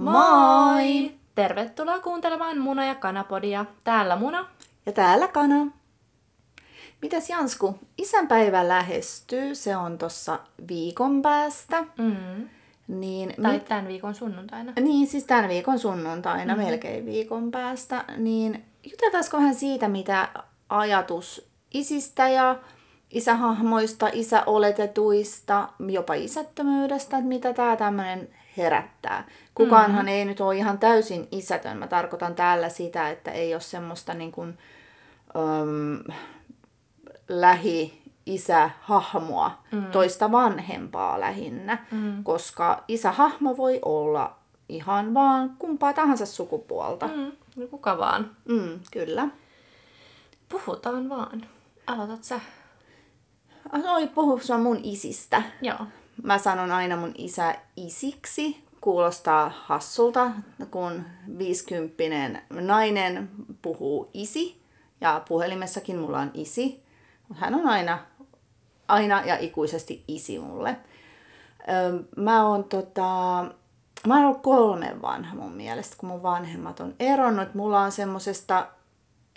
Moi! Tervetuloa kuuntelemaan Muna ja Kanapodia. Täällä Muna. Ja täällä Kana. Mitäs Jansku, isänpäivä lähestyy, se on tuossa viikon päästä. Mm. Niin, Tai mit- tämän viikon sunnuntaina. niin, siis tämän viikon sunnuntaina, mm-hmm. melkein viikon päästä. Niin vähän siitä, mitä ajatus isistä ja isähahmoista, isäoletetuista, jopa isättömyydestä, että mitä tämä tämmöinen herättää. Kukaanhan mm-hmm. ei nyt ole ihan täysin isätön. Mä tarkoitan täällä sitä, että ei ole semmoista niin kuin, öm, lähi-isähahmoa, mm. toista vanhempaa lähinnä, mm. koska isähahmo voi olla ihan vaan kumpaa tahansa sukupuolta. Mm. No kuka vaan. Mm, kyllä. Puhutaan vaan. Aloitat sä? Oi, puhu sua mun isistä. Joo. Mä sanon aina mun isä isiksi. Kuulostaa hassulta, kun viisikymppinen nainen puhuu isi. Ja puhelimessakin mulla on isi. Hän on aina, aina ja ikuisesti isi mulle. Mä oon tota, mä oon ollut kolme vanha mun mielestä, kun mun vanhemmat on eronnut. Mulla on semmosesta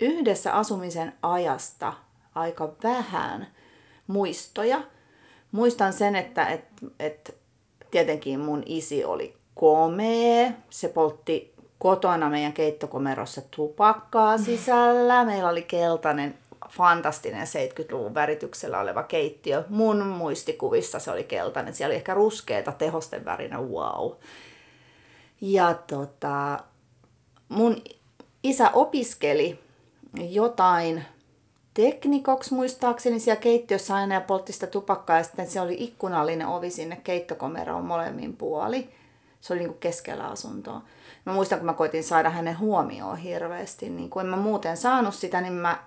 yhdessä asumisen ajasta aika vähän muistoja. Muistan sen, että et, et, tietenkin mun isi oli komea. Se poltti kotona meidän keittokomerossa tupakkaa sisällä. Meillä oli keltainen, fantastinen 70-luvun värityksellä oleva keittiö. Mun muistikuvissa se oli keltainen. Siellä oli ehkä ruskeata tehosten värinä, wow. Ja tota, mun isä opiskeli jotain teknikoksi muistaakseni siellä keittiössä aina ja poltti sitä tupakkaa ja sitten se oli ikkunallinen ovi sinne keittokomeroon molemmin puoli. Se oli niin kuin keskellä asuntoa. Mä muistan, kun mä koitin saada hänen huomioon hirveästi. Niin kun en mä muuten saanut sitä, niin mä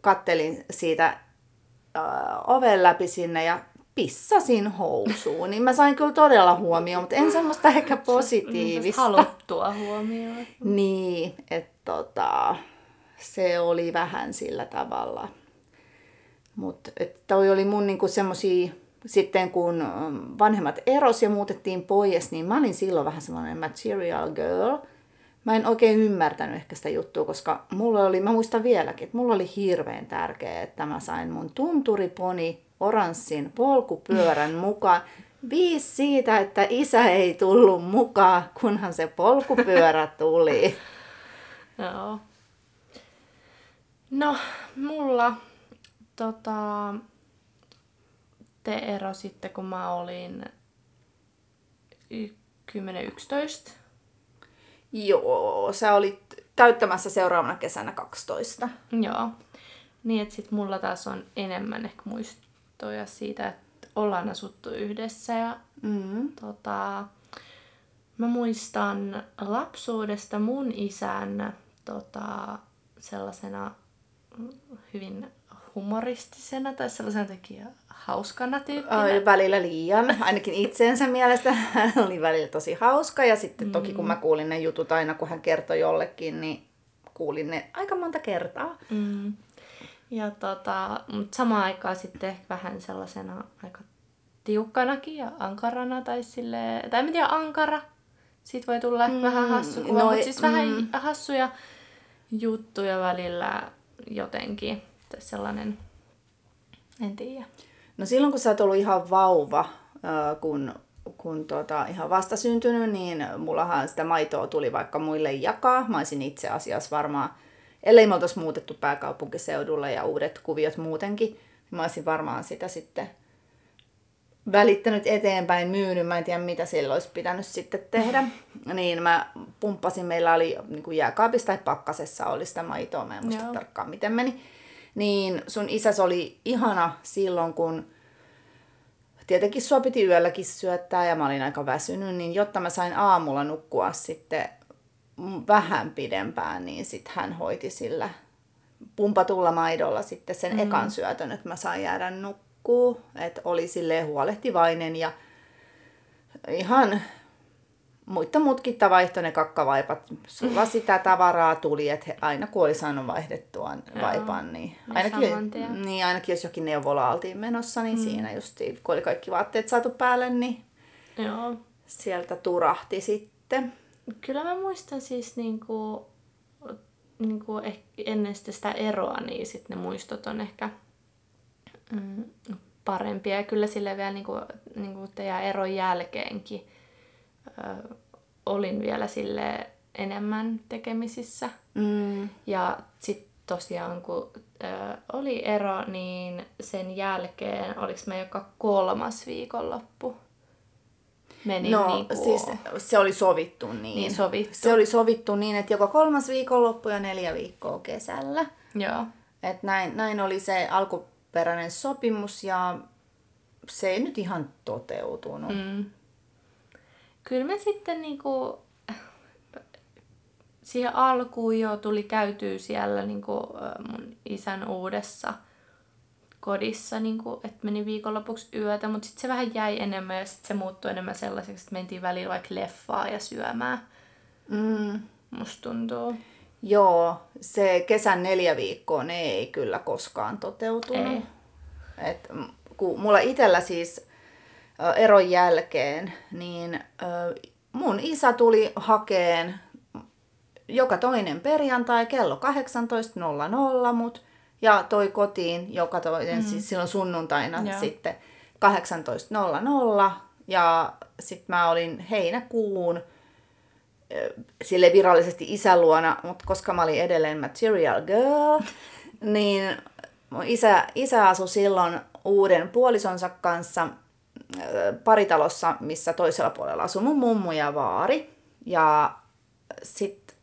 kattelin siitä äh, oven läpi sinne ja pissasin housuun. Niin mä sain kyllä todella huomioon, mutta en semmoista ehkä positiivista. Haluttua huomioon. Niin, että tota, se oli vähän sillä tavalla. Mutta toi oli mun niinku semmosia, sitten kun ähm, vanhemmat eros ja muutettiin pois, niin mä olin silloin vähän semmoinen material girl. Mä en oikein ymmärtänyt ehkä sitä juttua, koska mulla oli, mä muistan vieläkin, että mulla oli hirveän tärkeää, että mä sain mun tunturiponi oranssin polkupyörän mukaan. Viisi siitä, että isä ei tullut mukaan, kunhan se polkupyörä tuli. Joo. No, mulla tota, te ero sitten, kun mä olin y- 10-11. Joo, sä olit täyttämässä seuraavana kesänä 12. Joo. Niin, että sit mulla taas on enemmän ehkä muistoja siitä, että ollaan asuttu yhdessä ja Mm. tota, mä muistan lapsuudesta mun isän tota, sellaisena hyvin humoristisena tai sellaisena jotenkin hauskana tyyppinä. Ai, välillä liian, ainakin itseensä mielestä. Hän oli välillä tosi hauska ja sitten toki kun mä kuulin ne jutut aina, kun hän kertoi jollekin, niin kuulin ne aika monta kertaa. Mm. Ja tota, mutta samaan aikaan sitten ehkä vähän sellaisena aika tiukkanakin ja ankarana tai sille tai en tiedä, ankara. Siitä voi tulla mm, vähän hassu kuva, no, mutta siis vähän mm. hassuja juttuja välillä jotenkin. Tai sellainen, en tiedä. No silloin kun sä oot ollut ihan vauva, kun, kun tota, ihan vastasyntynyt, niin mullahan sitä maitoa tuli vaikka muille jakaa. Mä olisin itse asiassa varmaan, ellei me oltaisi muutettu pääkaupunkiseudulle ja uudet kuviot muutenkin, niin mä olisin varmaan sitä sitten välittänyt eteenpäin, myynyt, mä en tiedä mitä sillä olisi pitänyt sitten tehdä. Niin mä pumppasin, meillä oli niin kuin jääkaapissa tai pakkasessa oli sitä maitoa, mä en muista Joo. tarkkaan miten meni. Niin sun isäs oli ihana silloin, kun tietenkin sua piti yölläkin syöttää ja mä olin aika väsynyt, niin jotta mä sain aamulla nukkua sitten vähän pidempään, niin sit hän hoiti sillä pumpatulla maidolla sitten sen mm. ekan syötön, että mä sain jäädä nukkuu. Että oli silleen huolehtivainen ja ihan muita mutkittaa vaihtoi ne kakkavaipat. Sulla sitä tavaraa tuli, että aina kun oli saanut vaihdettua vaipan, niin ainakin, niin ainakin jos jokin neuvola oltiin menossa, niin mm. siinä justiin, kun oli kaikki vaatteet saatu päälle, niin Joo. sieltä turahti sitten. kyllä mä muistan siis niinku, niinku ennen sitä eroa, niin sit ne muistot on ehkä mm, parempia. Ja kyllä sille vielä niinku, niinku teidän eron jälkeenkin ö, olin vielä sille enemmän tekemisissä. Mm. Ja sitten tosiaan kun ö, oli ero, niin sen jälkeen, oliko me joka kolmas viikonloppu? Meni No niinku, siis se oli sovittu niin. Niin, sovittu. Se oli sovittu niin, että joka kolmas viikonloppu ja neljä viikkoa kesällä. Joo. Et näin, näin oli se alkuperäinen sopimus ja se ei nyt ihan toteutunut. Mm. Kyllä me sitten niinku, siihen alkuun jo tuli käytyä siellä niinku, mun isän uudessa kodissa, niinku, että meni viikonlopuksi yötä, mutta sitten se vähän jäi enemmän ja sitten se muuttui enemmän sellaiseksi, että mentiin välillä vaikka leffaa ja syömään. Mm. Musta tuntuu. Joo, se kesän neljä viikkoa ne ei kyllä koskaan toteutunut. Ei. Et, kun mulla itsellä siis eron jälkeen, niin mun isä tuli hakeen joka toinen perjantai kello 18.00 mut ja toi kotiin joka toinen, mm. siis silloin sunnuntaina Joo. sitten 18.00 ja sitten mä olin heinäkuun sille virallisesti isän luona, mutta koska mä olin edelleen material girl, niin mun isä, isä asui silloin uuden puolisonsa kanssa ö, paritalossa, missä toisella puolella asui mun mummu ja vaari. Ja sitten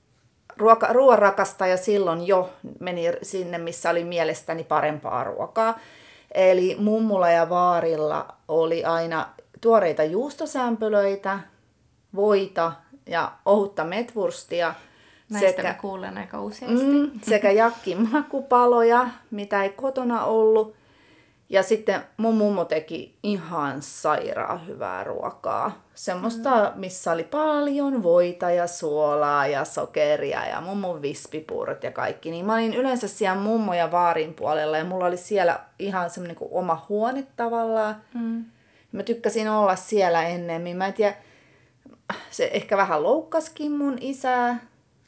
ruoka, ruoan rakastaja silloin jo meni sinne, missä oli mielestäni parempaa ruokaa. Eli mummulla ja vaarilla oli aina tuoreita juustosämpylöitä, voita ja ohutta metvurstia. Näistä mä kuulen aika useasti. Mm, sekä jakkin makupaloja, mitä ei kotona ollut. Ja sitten mun mummo teki ihan sairaan hyvää ruokaa. Semmoista, missä oli paljon voita ja suolaa ja sokeria ja mummon vispipuurot ja kaikki. Niin mä olin yleensä siellä mummo ja vaarin puolella ja mulla oli siellä ihan semmoinen kuin oma huone tavallaan. Mm. Mä tykkäsin olla siellä ennemmin. Mä en tiedä, se ehkä vähän loukkaskin mun isää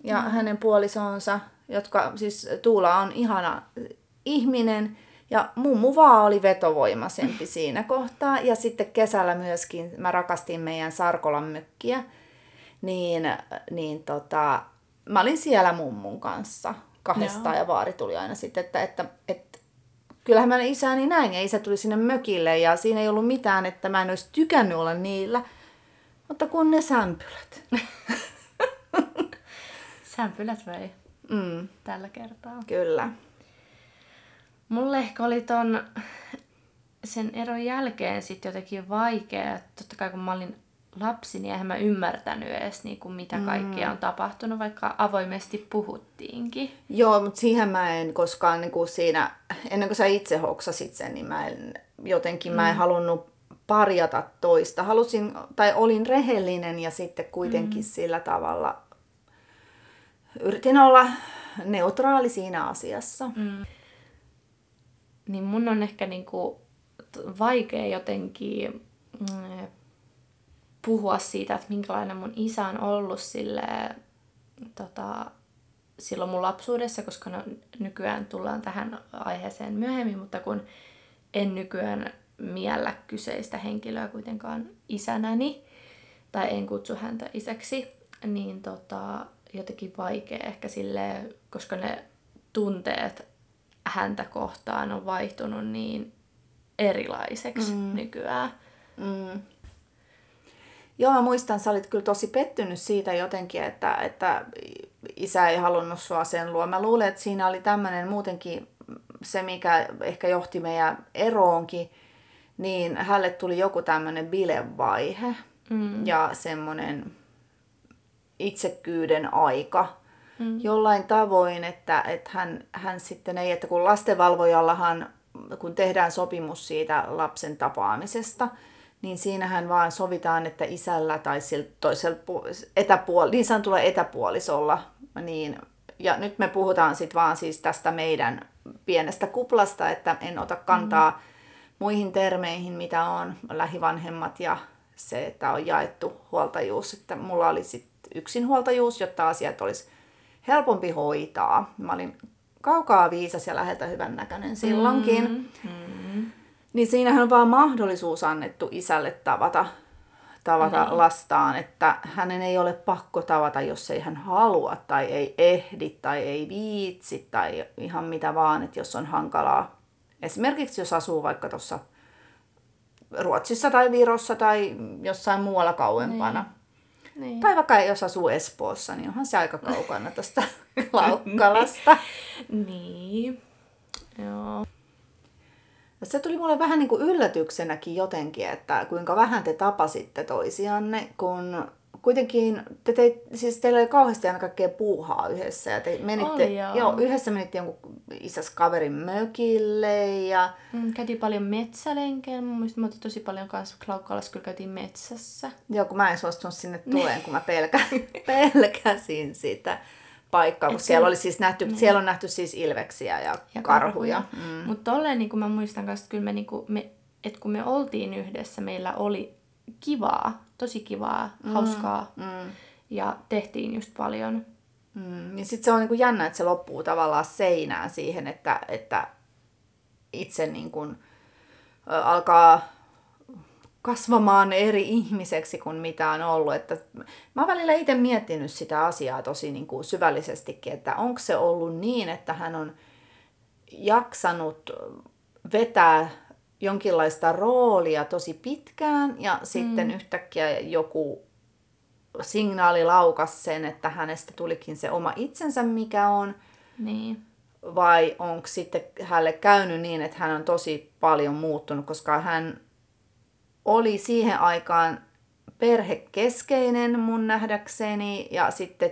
ja mm. hänen puolisonsa, jotka siis Tuula on ihana ihminen. Ja mummu vaan oli vetovoimaisempi siinä kohtaa. Ja sitten kesällä myöskin mä rakastin meidän Sarkolan mökkiä. Niin, niin tota, mä olin siellä mummun kanssa kahdestaan Joo. ja vaari tuli aina sitten, että, että, että kyllähän mä isäni näin ja isä tuli sinne mökille ja siinä ei ollut mitään, että mä en olisi tykännyt olla niillä. Mutta kun ne sämpylät. Sämpylät vei Mm, tällä kertaa. kyllä. Mulle ehkä oli ton sen eron jälkeen sitten jotenkin vaikea. Totta kai kun mä olin lapsi, niin eihän mä ymmärtänyt edes niinku, mitä kaikkea on tapahtunut, vaikka avoimesti puhuttiinkin. Joo, mutta siihen mä en koskaan niin kuin siinä, ennen kuin sä itse hoksasit sen, niin mä en, jotenkin mä en halunnut parjata toista. Halusin, tai olin rehellinen ja sitten kuitenkin mm. sillä tavalla yritin olla neutraali siinä asiassa. Mm. Niin mun on ehkä niinku vaikea jotenkin mm, puhua siitä, että minkälainen mun isä on ollut sille, tota, silloin mun lapsuudessa, koska no, nykyään tullaan tähän aiheeseen myöhemmin, mutta kun en nykyään miellä kyseistä henkilöä kuitenkaan isänäni, tai en kutsu häntä isäksi, niin tota, jotenkin vaikea ehkä silleen, koska ne tunteet häntä kohtaan on vaihtunut niin erilaiseksi mm. nykyään. Mm. Joo, mä muistan, sä olit kyllä tosi pettynyt siitä jotenkin, että, että isä ei halunnut sua sen luo. Mä luulen, että siinä oli tämmöinen muutenkin se, mikä ehkä johti meidän eroonkin, niin hälle tuli joku tämmöinen bilevaihe mm. ja semmoinen itsekyyden aika mm. jollain tavoin, että, että hän, hän sitten ei, että kun lastenvalvojallahan, kun tehdään sopimus siitä lapsen tapaamisesta, niin siinähän vaan sovitaan, että isällä tai toisella etäpuoli, niin sanotulla etäpuolisolla, niin, ja nyt me puhutaan sitten vaan siis tästä meidän pienestä kuplasta, että en ota kantaa mm. Muihin termeihin, mitä on lähivanhemmat ja se, että on jaettu huoltajuus, että mulla oli sitten yksinhuoltajuus, jotta asiat olisi helpompi hoitaa. Mä olin kaukaa viisas ja läheltä hyvän näköinen silloinkin. Mm, mm. Niin siinähän on vaan mahdollisuus annettu isälle tavata, tavata mm. lastaan, että hänen ei ole pakko tavata, jos ei hän halua tai ei ehdi tai ei viitsi tai ihan mitä vaan, että jos on hankalaa. Esimerkiksi jos asuu vaikka tuossa Ruotsissa tai Virossa tai jossain muualla kauempana. Niin. Niin. Tai vaikka jos asuu Espoossa, niin onhan se aika kaukana tuosta Laukkalasta. niin. Joo. Se tuli mulle vähän niin kuin yllätyksenäkin jotenkin, että kuinka vähän te tapasitte toisianne, kun kuitenkin te teit, siis teillä oli kauheasti aina kaikkea puuhaa yhdessä. Ja te menitte, oli, joo. joo. yhdessä menitte jonkun isäs kaverin mökille ja... Mm, käytiin paljon metsälenkeillä. Mun mielestä me tosi paljon kanssa Klaukkalassa kyllä käytiin metsässä. Joo, kun mä en suostunut sinne tuleen, kun mä pelkä, pelkäsin sitä paikkaa, kun siellä, oli siis nähty, niin. siellä on nähty siis ilveksiä ja, ja karhuja. karhuja. Mm. Mutta tolleen niin mä muistan kanssa, että kyllä me, niin kuin, me, että kun me oltiin yhdessä, meillä oli kivaa, tosi kivaa, mm. hauskaa mm. ja tehtiin just paljon. Mm. Ja sitten se on niinku jännä, että se loppuu tavallaan seinään siihen, että, että itse niinku, alkaa kasvamaan eri ihmiseksi kuin mitä on ollut. Että mä oon välillä itse miettinyt sitä asiaa tosi niin kuin syvällisestikin, että onko se ollut niin, että hän on jaksanut vetää jonkinlaista roolia tosi pitkään ja mm. sitten yhtäkkiä joku signaali laukas sen, että hänestä tulikin se oma itsensä, mikä on. Niin. Vai onko sitten hänelle käynyt niin, että hän on tosi paljon muuttunut, koska hän oli siihen aikaan perhekeskeinen mun nähdäkseni ja sitten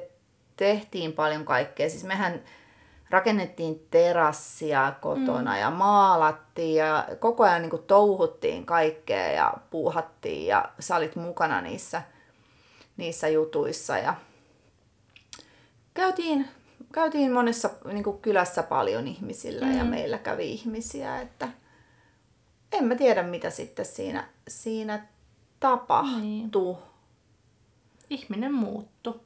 tehtiin paljon kaikkea. Siis mehän rakennettiin terassia kotona mm. ja maalattiin ja koko ajan niin kuin touhuttiin kaikkea ja puuhattiin ja sä olit mukana niissä, niissä jutuissa ja käytiin, käytiin monessa niin kuin kylässä paljon ihmisillä mm. ja meillä kävi ihmisiä, että en mä tiedä mitä sitten siinä, siinä tapahtui. Niin. Ihminen muuttui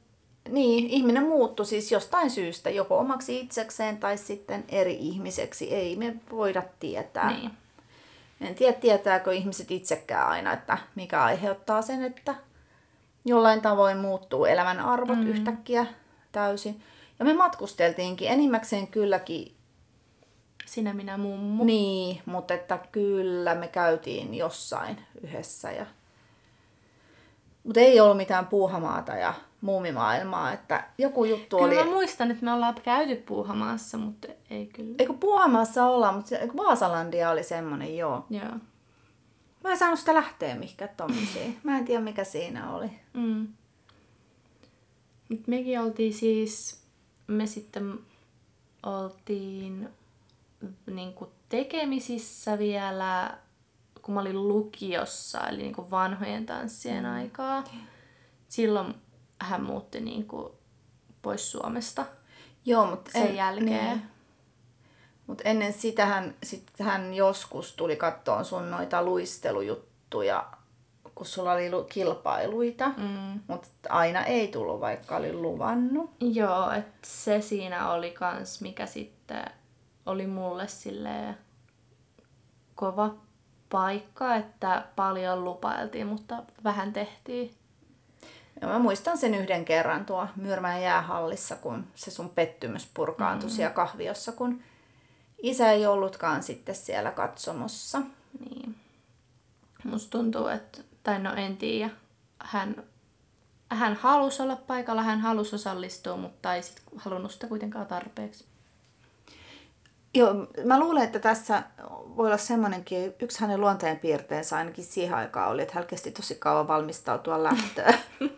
niin, ihminen muuttui siis jostain syystä, joko omaksi itsekseen tai sitten eri ihmiseksi. Ei me voida tietää. Niin. En tiedä, tietääkö ihmiset itsekään aina, että mikä aiheuttaa sen, että jollain tavoin muuttuu elämän arvot mm. yhtäkkiä täysin. Ja me matkusteltiinkin enimmäkseen kylläkin. Sinä, minä, mummu. Niin, mutta että kyllä me käytiin jossain yhdessä. Ja... Mutta ei ollut mitään puuhamaata ja muumimaailmaa, että joku juttu kyllä oli... Kyllä mä muistan, että me ollaan käyty Puuhamaassa, mutta ei kyllä. Eikö Puuhamaassa olla, mutta Vaasalandia oli semmonen, joo. Joo. Mä en saanut sitä lähteä mihinkään tommosiin. Mä en tiedä mikä siinä oli. Mm. Mut mekin oltiin siis, me sitten oltiin niinku tekemisissä vielä, kun mä olin lukiossa, eli niinku vanhojen tanssien mm. aikaa. Silloin hän muutti niin kuin pois Suomesta Joo, mutta sen en, jälkeen. Niin. Mutta ennen sitä hän, sit hän joskus tuli kattoon sun noita luistelujuttuja, kun sulla oli kilpailuita, mm. mutta aina ei tullut, vaikka oli luvannut. Joo, että se siinä oli kans, mikä sitten oli mulle sille kova paikka, että paljon lupailtiin, mutta vähän tehtiin. Ja mä muistan sen yhden kerran tuo Myyrmän jäähallissa, kun se sun pettymys purkaantui mm. siellä kahviossa, kun isä ei ollutkaan sitten siellä katsomossa. Niin. Musta tuntuu, että, tai no en tiedä, hän, hän halusi olla paikalla, hän halusi osallistua, mutta ei sit halunnut sitä kuitenkaan tarpeeksi. Joo, mä luulen, että tässä voi olla semmoinenkin, yksi hänen luonteenpiirteensä ainakin siihen aikaan oli, että hän kesti tosi kauan valmistautua lähtöön.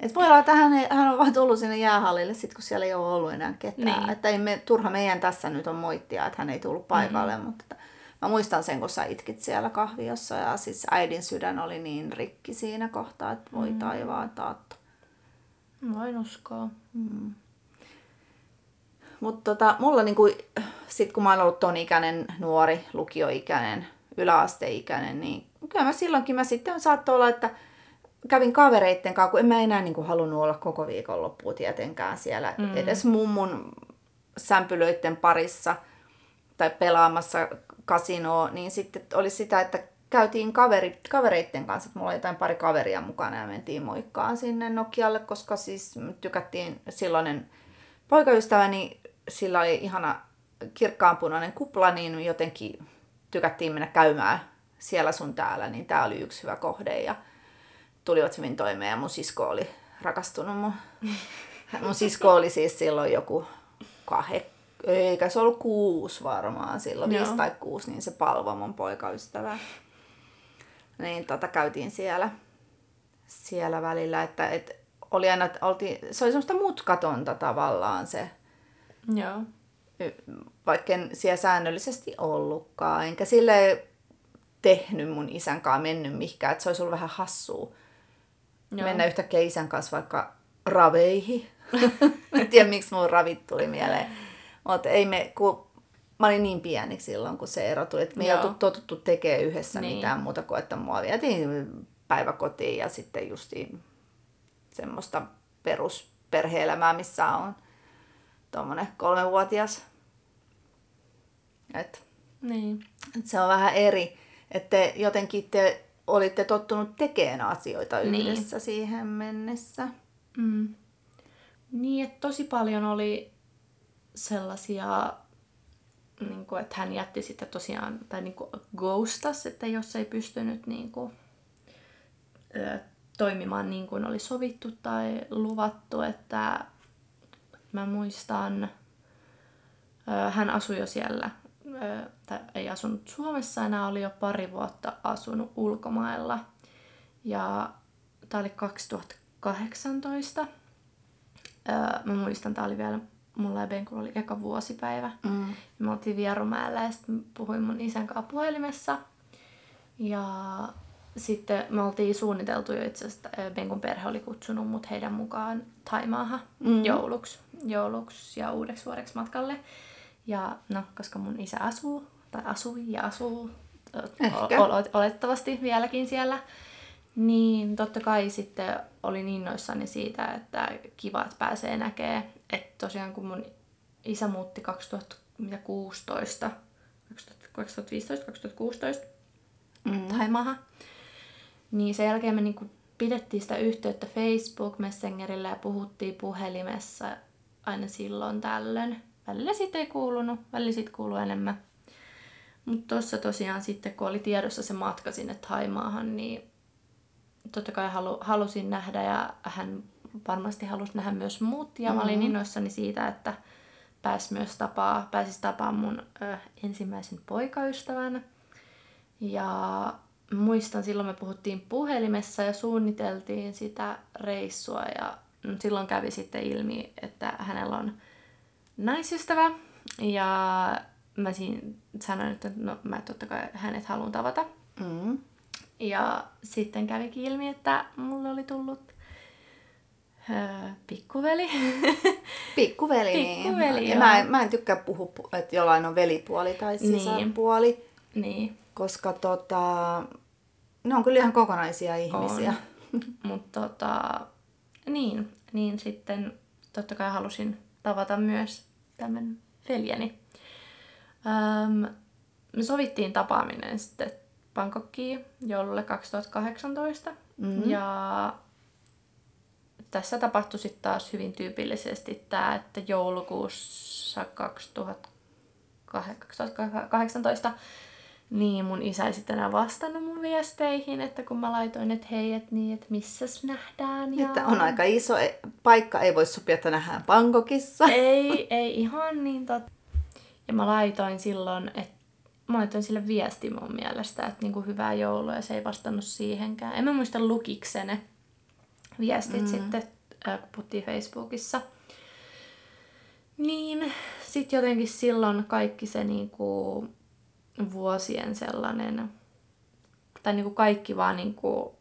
Et voi olla, että hän, hän on vaan tullut sinne jäähallille sit, kun siellä ei ole ollut enää ketään. Niin. Että ei me, turha meidän tässä nyt on moittia, että hän ei tullut paikalle, mm-hmm. mutta mä muistan sen, kun sä itkit siellä kahviossa ja siis äidin sydän oli niin rikki siinä kohtaa, että voi mm. taivaan taatto. Voin uskoa. Mm. Mutta tota, mulla niinku, sit kun mä oon ollut ton ikäinen nuori, lukioikäinen, yläasteikäinen, niin kyllä mä silloinkin mä sitten saattoi olla, että kävin kavereitten kanssa, kun en mä enää niin kuin, halunnut olla koko viikonloppua tietenkään siellä mm. edes mummun sämpylöiden parissa tai pelaamassa kasinoa, niin sitten oli sitä, että käytiin kaveri, kavereitten kanssa, että mulla oli jotain pari kaveria mukana ja mentiin moikkaan sinne Nokialle, koska siis tykättiin silloinen poikaystäväni, sillä oli ihana kirkkaanpunainen kupla, niin jotenkin tykättiin mennä käymään siellä sun täällä, niin tämä oli yksi hyvä kohde ja tulivat hyvin toimeen ja mun sisko oli rakastunut mun. Mun sisko oli siis silloin joku kahek, eikä se ollut kuusi varmaan silloin, Joo. viisi tai kuusi, niin se palvo mun poikaystävä. Niin tota, käytiin siellä, siellä välillä, että et, oli aina, oltiin, se oli semmoista mutkatonta tavallaan se. Joo. Vaikka en siellä säännöllisesti ollutkaan, enkä sille tehnyt mun isän kanssa mennyt mihinkään, että se olisi ollut vähän hassua Joo. mennä yhtäkkiä isän kanssa vaikka raveihin. en tiedä, miksi mun ravit tuli mieleen. Mutta ei me, kun mä olin niin pieni silloin, kun se ero tuli, että me ei oltu totuttu tekemään yhdessä niin. mitään muuta kuin, että mua vietiin päiväkotiin ja sitten justiin semmoista perusperhe-elämää, missä on tuommoinen kolmevuotias. Et, niin. et se on vähän eri, että jotenkin te olitte tottunut tekemään asioita niin. yhdessä niin. siihen mennessä. Mm. Niin, että tosi paljon oli sellaisia, niin kuin, että hän jätti sitten tosiaan, tai niin kuin ghostas, että jos ei pystynyt niin kuin, ö, toimimaan niin kuin oli sovittu tai luvattu, että mä muistan, hän asui jo siellä, tai ei asunut Suomessa enää, oli jo pari vuotta asunut ulkomailla. Ja tämä oli 2018. Öö, mä muistan, tää oli vielä mulla ja Benkulla oli eka vuosipäivä. Mm. Ja me oltiin Vierumäellä ja sitten puhuin mun isän kanssa puhelimessa. Ja sitten me oltiin suunniteltu jo itse asiassa, Benkun perhe oli kutsunut mut heidän mukaan Taimaahan mm. jouluksi, jouluksi ja uudeksi vuodeksi matkalle. Ja no, koska mun isä asuu, tai asui ja asuu Ehkä. olettavasti vieläkin siellä, niin totta kai sitten olin innoissani siitä, että kiva, että pääsee näkee. Että tosiaan kun mun isä muutti 2016, 2015-2016 mm. Taimaha, niin sen jälkeen me niinku pidettiin sitä yhteyttä Facebook Messengerillä ja puhuttiin puhelimessa aina silloin tällöin. Välillä sitten ei kuulunut, välillä sitten kuului enemmän. Mutta tuossa tosiaan sitten, kun oli tiedossa se matka sinne Taimaahan, niin totta kai halu, halusin nähdä ja hän varmasti halusi nähdä myös muut. Ja mm-hmm. mä olin innoissani siitä, että pääs myös tapaa, pääsis tapaamaan mun ö, ensimmäisen poikaystävän. Ja muistan, silloin me puhuttiin puhelimessa ja suunniteltiin sitä reissua ja silloin kävi sitten ilmi, että hänellä on naisystävä ja mä siinä sanoin, että no mä totta kai hänet haluan tavata. Mm. Ja sitten kävikin ilmi, että mulle oli tullut öö, pikkuveli. pikkuveli, niin. pikkuveli ja mä, en, mä en tykkää puhua, että jollain on velipuoli tai niin. sisarpuoli. Niin. niin. Koska tota, ne on kyllä ihan kokonaisia ihmisiä. Mutta tota, niin, niin sitten totta kai halusin tavata myös tämän veljeni. Öm, me sovittiin tapaaminen sitten Bangkokkiin joululle 2018. Mm-hmm. Ja tässä tapahtui sitten taas hyvin tyypillisesti tämä, että joulukuussa 2018 niin mun isä ei sitten enää vastannut mun viesteihin, että kun mä laitoin, että hei, että niin, että missäs nähdään. Ja... Että on aika iso e- paikka, ei voi sopia, että nähdään Bangkokissa. Ei, ei ihan niin totta. Ja mä laitoin silloin, että mä laitoin sille viesti mun mielestä, että niinku hyvää joulua ja se ei vastannut siihenkään. En mä muista lukiksene viestit mm. sitten, äh, kun puhuttiin Facebookissa. Niin, sitten jotenkin silloin kaikki se niinku vuosien sellainen, tai niinku kaikki vaan niinku,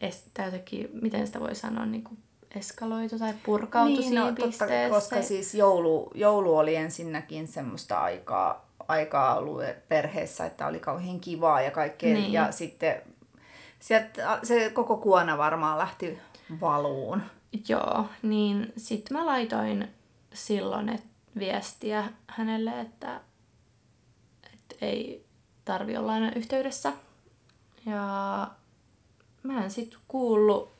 es, jotenkin, miten sitä voi sanoa, niinku eskaloitu tai purkautui niin, siihen no, pisteeseen. koska siis joulu, joulu oli ensinnäkin semmoista aikaa, aikaa ollut perheessä, että oli kauhean kivaa ja kaikkea. Niin. Ja sitten Sieltä se koko kuona varmaan lähti valuun. Joo, niin sitten mä laitoin silloin et viestiä hänelle, että ei tarvi olla aina yhteydessä. Ja mä en sitten kuullut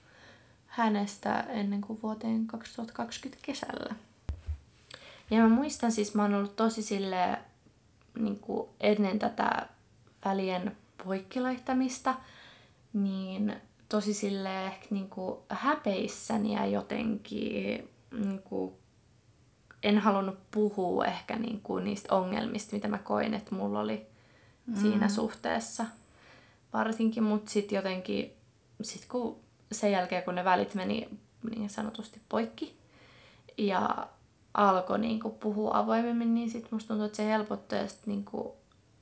hänestä ennen kuin vuoteen 2020 kesällä. Ja mä muistan siis, mä oon ollut tosi silleen, niin kuin ennen tätä välien poikkilaittamista, niin tosi sille ehkä niin kuin häpeissäni ja jotenkin niin kuin en halunnut puhua ehkä niin kuin niistä ongelmista, mitä mä koin, että mulla oli mm. siinä suhteessa varsinkin, mutta sitten jotenkin, sit kun sen jälkeen kun ne välit meni niin sanotusti poikki ja alkoi niin kuin puhua avoimemmin, niin sitten musta tuntuu, että se helpottui ja sit niin kuin,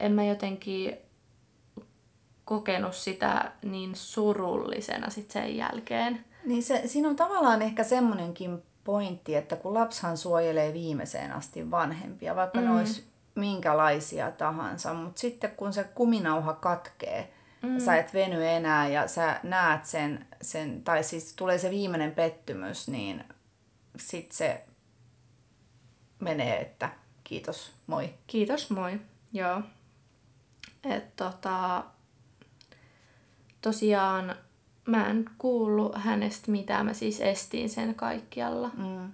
en mä jotenkin kokenut sitä niin surullisena sit sen jälkeen. Niin se, siinä on tavallaan ehkä semmoinenkin pointti, että kun lapshan suojelee viimeiseen asti vanhempia, vaikka mm. ne olisi minkälaisia tahansa, mutta sitten kun se kuminauha katkee, mm. sä et veny enää ja sä näet sen, sen, tai siis tulee se viimeinen pettymys, niin sitten se menee, että kiitos, moi. Kiitos, moi. Joo. Et tota, tosiaan mä en kuullut hänestä mitään, mä siis estiin sen kaikkialla. Mm.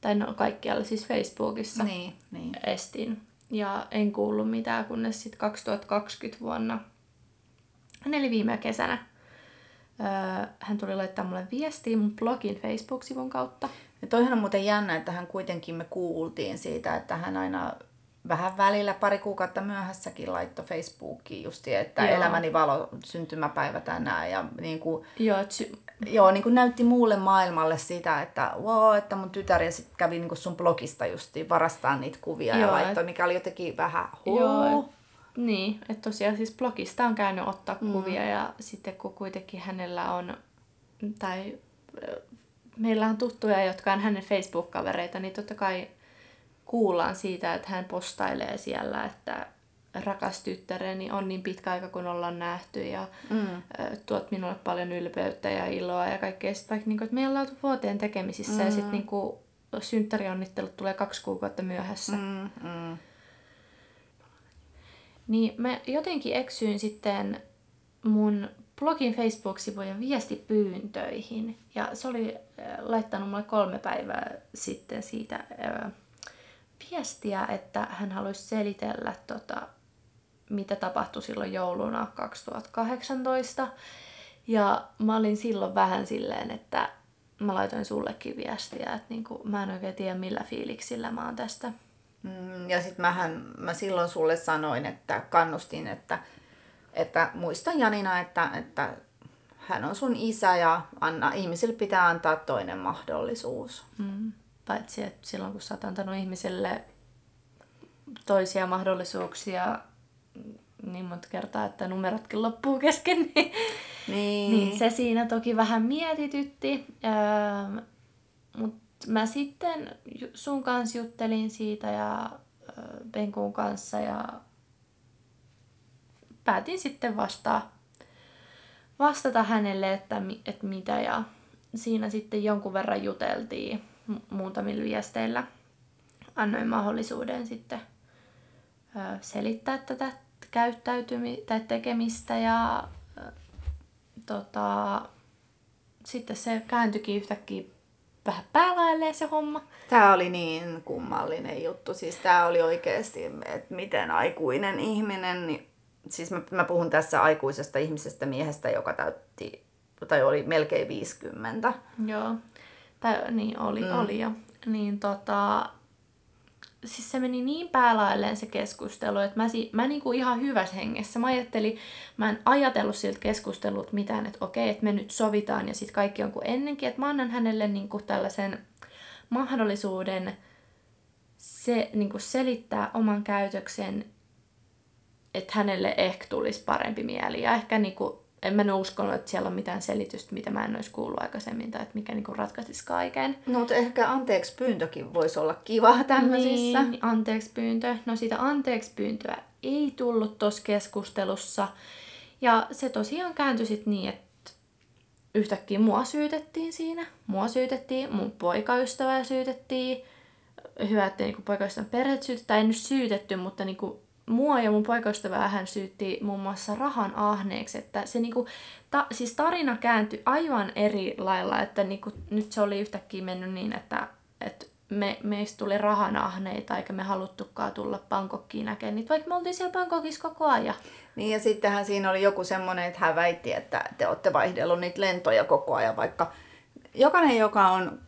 Tai no kaikkialla, siis Facebookissa niin, niin. estin. Ja en kuullut mitään, kunnes sitten 2020 vuonna, eli viime kesänä, öö, hän tuli laittaa mulle viestiä mun blogin Facebook-sivun kautta. Ja toihan on muuten jännä, että hän kuitenkin me kuultiin siitä, että hän aina vähän välillä pari kuukautta myöhässäkin laittoi Facebookiin justi, että joo. elämäni valo syntymäpäivä tänään. Ja niin kuin, joo, sy- joo, niin kuin näytti muulle maailmalle sitä, että wow, että mun tytär ja sitten kävi niin kuin sun blogista justi varastaa niitä kuvia joo, ja laittoi, mikä oli jotenkin vähän huu. Joo, et, niin, että tosiaan siis blogista on käynyt ottaa mm. kuvia ja sitten kun kuitenkin hänellä on, tai meillä on tuttuja, jotka on hänen Facebook-kavereita, niin totta kai kuullaan siitä, että hän postailee siellä, että rakas tyttäreni on niin pitkä aika kun ollaan nähty ja mm. tuot minulle paljon ylpeyttä ja iloa ja kaikkea. Sitten vaikka, niin kuin, että me ollaan oltu vuoteen tekemisissä mm. ja sitten niin kuin, synttärionnittelut tulee kaksi kuukautta myöhässä. Mm, mm. Niin mä jotenkin eksyin sitten mun blogin Facebook-sivujen viestipyyntöihin. Ja se oli laittanut mulle kolme päivää sitten siitä viestiä, että hän haluaisi selitellä, tota, mitä tapahtui silloin jouluna 2018. Ja mä olin silloin vähän silleen, että mä laitoin sullekin viestiä, että niinku, mä en oikein tiedä millä fiiliksillä mä oon tästä. Mm, ja sitten mähän, mä silloin sulle sanoin, että kannustin, että, että muista Janina, että, että hän on sun isä ja anna, ihmisille pitää antaa toinen mahdollisuus. Mm. Paitsi, että silloin kun sä oot antanut ihmiselle toisia mahdollisuuksia niin monta kertaa, että numerotkin loppuu kesken, niin, niin. niin se siinä toki vähän mietitytti. Öö, Mutta mä sitten sun kanssa juttelin siitä ja öö, Penkun kanssa ja päätin sitten vastaa, vastata hänelle, että, että mitä ja siinä sitten jonkun verran juteltiin muutamilla viesteillä. Annoin mahdollisuuden sitten selittää tätä käyttäytymistä tai tekemistä ja tota, sitten se kääntyikin yhtäkkiä vähän päälailleen se homma. Tämä oli niin kummallinen juttu. Siis tämä oli oikeasti, että miten aikuinen ihminen, niin, siis mä, mä puhun tässä aikuisesta ihmisestä miehestä, joka täytti, tai oli melkein 50. Joo, tai niin oli, mm. oli jo. Niin tota, siis se meni niin päälailleen se keskustelu, että mä, mä niinku ihan hyvässä hengessä. Mä ajattelin, mä en ajatellut siltä keskustelut mitään, että okei, että me nyt sovitaan ja sitten kaikki on kuin ennenkin. Että mä annan hänelle niinku tällaisen mahdollisuuden se, niinku selittää oman käytöksen, että hänelle ehkä tulisi parempi mieli. Ja ehkä niinku en mä uskonut, että siellä on mitään selitystä, mitä mä en olisi kuullut aikaisemmin, tai että mikä niinku ratkaisisi kaiken. No, mutta ehkä anteeksi pyyntökin voisi olla kiva tämmöisissä. Niin, anteeksi pyyntö. No sitä anteeksi pyyntöä ei tullut tuossa keskustelussa. Ja se tosiaan kääntyi sitten niin, että yhtäkkiä mua syytettiin siinä. Mua syytettiin, mun poikaystävää syytettiin. Hyvä, että niinku poikaystävän perheet syytettiin. ei nyt syytetty, mutta niinku mua ja mun poikaystävää hän syytti muun muassa rahan ahneeksi. Että se niinku, ta, siis tarina kääntyi aivan eri lailla, että niinku, nyt se oli yhtäkkiä mennyt niin, että, että me, meistä tuli rahanahneita eikä me haluttukaan tulla Bangkokkiin näkemään niitä, vaikka me oltiin siellä Bangkokissa koko ajan. Niin ja sittenhän siinä oli joku semmoinen, että hän väitti, että te olette vaihdellut niitä lentoja koko ajan, vaikka jokainen, joka on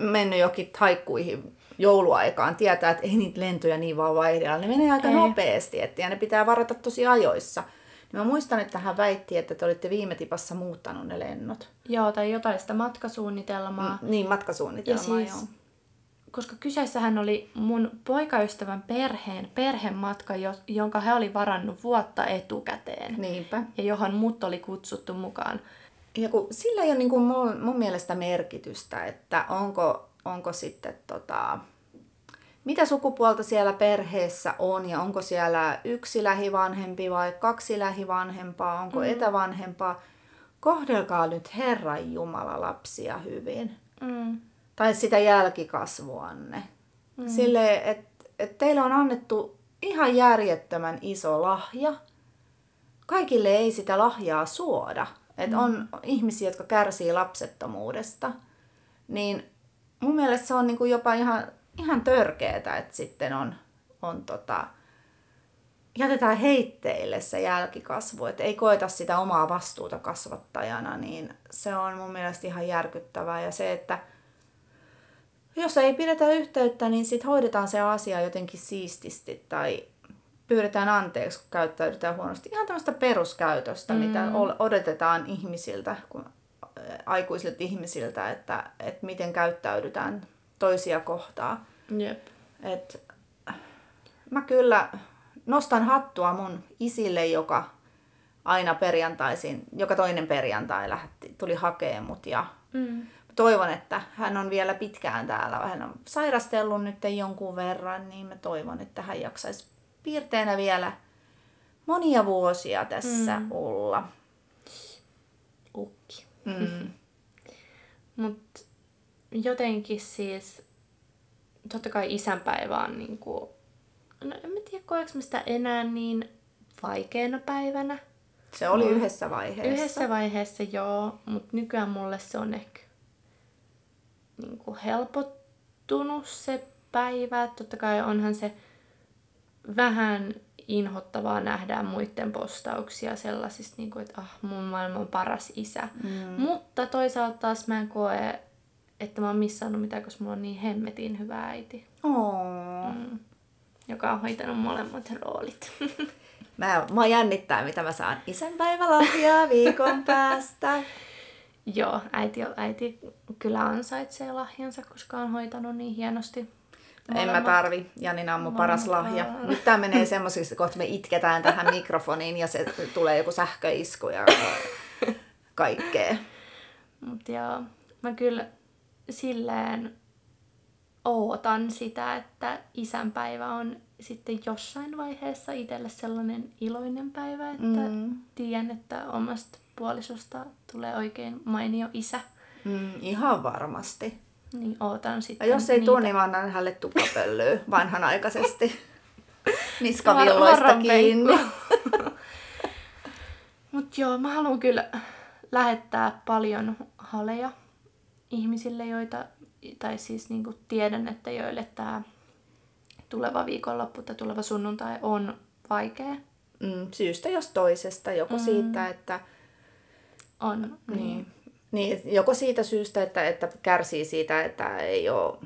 mennyt jokin taikkuihin jouluaikaan, tietää, että ei niitä lentoja niin vaan vaihdella. Ne menee aika ei. nopeasti, että, ja ne pitää varata tosi ajoissa. Niin mä muistan, että hän väitti, että te olitte viime tipassa muuttanut ne lennot. Joo, tai jotain sitä matkasuunnitelmaa. Mm, niin, matkasuunnitelmaa, ja siis, joo koska kyseessähän oli mun poikaystävän perheen perhematka, jonka he oli varannut vuotta etukäteen. Niinpä. Ja johon mut oli kutsuttu mukaan. Ja kun sillä ei ole niin kuin mun, mun mielestä merkitystä, että onko, onko sitten tota, mitä sukupuolta siellä perheessä on ja onko siellä yksi lähivanhempi vai kaksi lähivanhempaa, onko mm. etävanhempaa. Kohdelkaa nyt Herran Jumala lapsia hyvin. Mm tai sitä jälkikasvuanne. Mm. Sille, että et teille on annettu ihan järjettömän iso lahja. Kaikille ei sitä lahjaa suoda. Että mm. on ihmisiä, jotka kärsii lapsettomuudesta. Niin mun mielestä se on niinku jopa ihan, ihan törkeetä, että sitten on, on tota, jätetään heitteille se jälkikasvu, että ei koeta sitä omaa vastuuta kasvattajana, niin se on mun mielestä ihan järkyttävää. Ja se, että jos ei pidetä yhteyttä, niin sitten hoidetaan se asia jotenkin siististi tai pyydetään anteeksi, kun käyttäydytään huonosti. Ihan tämmöistä peruskäytöstä, mm. mitä odotetaan ihmisiltä, kun, aikuisilta ihmisiltä, että, että miten käyttäydytään toisia kohtaa. Jep. Et, mä kyllä nostan hattua mun isille, joka aina perjantaisin, joka toinen perjantai lähti, tuli hakemaan mut ja mm toivon, että hän on vielä pitkään täällä. Hän on sairastellut nyt jonkun verran, niin mä toivon, että hän jaksaisi piirteenä vielä monia vuosia tässä mm. olla. Mm. Mutta jotenkin siis, totta kai isänpäivä on niinku, no en mä tiedä koeks mä sitä enää niin vaikeana päivänä. Se oli no, yhdessä vaiheessa. Yhdessä vaiheessa joo, mutta nykyään mulle se on ehkä niin kuin helpottunut se päivä. Totta kai onhan se vähän inhottavaa nähdä muiden postauksia sellaisista, niin kuin, että ah, mun maailman paras isä. Mm. Mutta toisaalta taas mä en koe, että mä oon missannut mitään, koska mulla on niin hemmetin hyvä äiti. Oh. Mm. Joka on hoitanut molemmat roolit. Mä, mä jännittää, mitä mä saan isänpäivälahjaa viikon päästä. Joo, äiti, äiti kyllä ansaitsee lahjansa, koska on hoitanut niin hienosti. En mä tarvi. Janina on mun paras lahja. Nyt tää menee semmoisiksi, kohta me itketään tähän mikrofoniin ja se tulee joku sähköisku ja kaikkea. Mut joo, mä kyllä silleen ootan sitä, että isänpäivä on sitten jossain vaiheessa itselle sellainen iloinen päivä, että mm. tiedän, että omasta puolisosta tulee oikein mainio isä. Mm, ihan varmasti. Niin ootan sitten Ja jos ei niitä... tule, niin mä annan hänelle tuppapölyä vanhanaikaisesti. Niskavilloista kiinni. Mut joo, mä haluan kyllä lähettää paljon haleja ihmisille, joita, tai siis niinku tiedän, että joille tämä tuleva viikonloppu tai tuleva sunnuntai on vaikea. Mm, syystä jos toisesta, joko mm. siitä, että on. Niin. niin. Niin. Joko siitä syystä, että, että kärsii siitä, että ei ole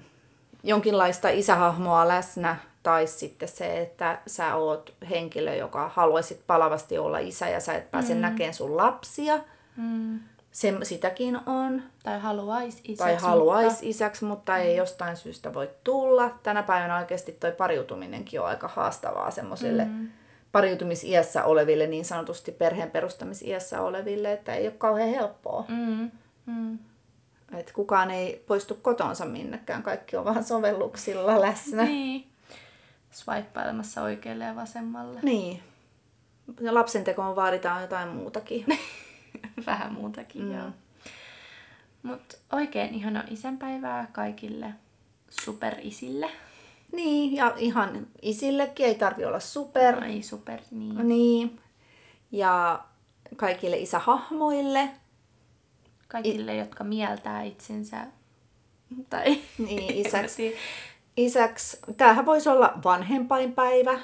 jonkinlaista isähahmoa läsnä, tai sitten se, että sä oot henkilö, joka haluaisit palavasti olla isä ja sä et pääse mm. näkemään sun lapsia. Mm. Se, sitäkin on. Tai haluaisi isäksi. Tai haluaisi mutta... isäksi, mutta mm. ei jostain syystä voi tulla. Tänä päivänä oikeasti toi pariutuminenkin on aika haastavaa semmoisille mm pariutumisiässä oleville, niin sanotusti perheen perustamisiässä oleville, että ei ole kauhean helppoa. Mm, mm. Et kukaan ei poistu kotonsa minnekään, kaikki on vaan sovelluksilla läsnä. Niin. Swipeilemassa oikealle ja vasemmalle. Niin. Ja lapsen tekoon vaaditaan jotain muutakin. Vähän muutakin, mm. joo. Mutta oikein ihana isänpäivää kaikille superisille. Niin, ja ihan isillekin ei tarvi olla super. No ei super, niin. Niin. Ja kaikille isähahmoille. Kaikille, I... jotka mieltää itsensä. Tai niin, isäksi. isäksi. Tämähän voisi olla vanhempainpäivä.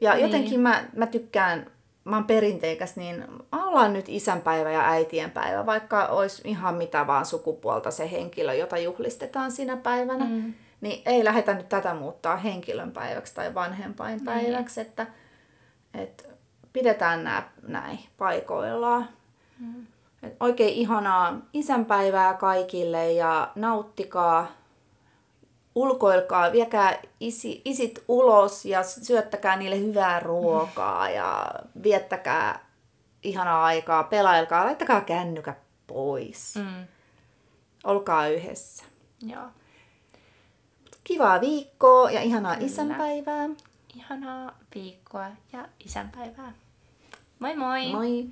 Ja niin. jotenkin mä, mä tykkään, mä oon perinteikäs, niin ollaan nyt isänpäivä ja äitienpäivä, vaikka olisi ihan mitä vaan sukupuolta se henkilö, jota juhlistetaan siinä päivänä. Mm. Niin ei lähdetä nyt tätä muuttaa henkilönpäiväksi tai vanhempainpäiväksi, niin. että, että pidetään nämä näin paikoillaan. Mm. Et oikein ihanaa isänpäivää kaikille ja nauttikaa, ulkoilkaa, viekää isi, isit ulos ja syöttäkää niille hyvää ruokaa ja viettäkää ihanaa aikaa, pelailkaa, laittakaa kännykä pois. Mm. Olkaa yhdessä. Joo. Kivaa viikkoa ja ihanaa Kyllä. isänpäivää. Ihanaa viikkoa ja isänpäivää. Moi moi! Moi!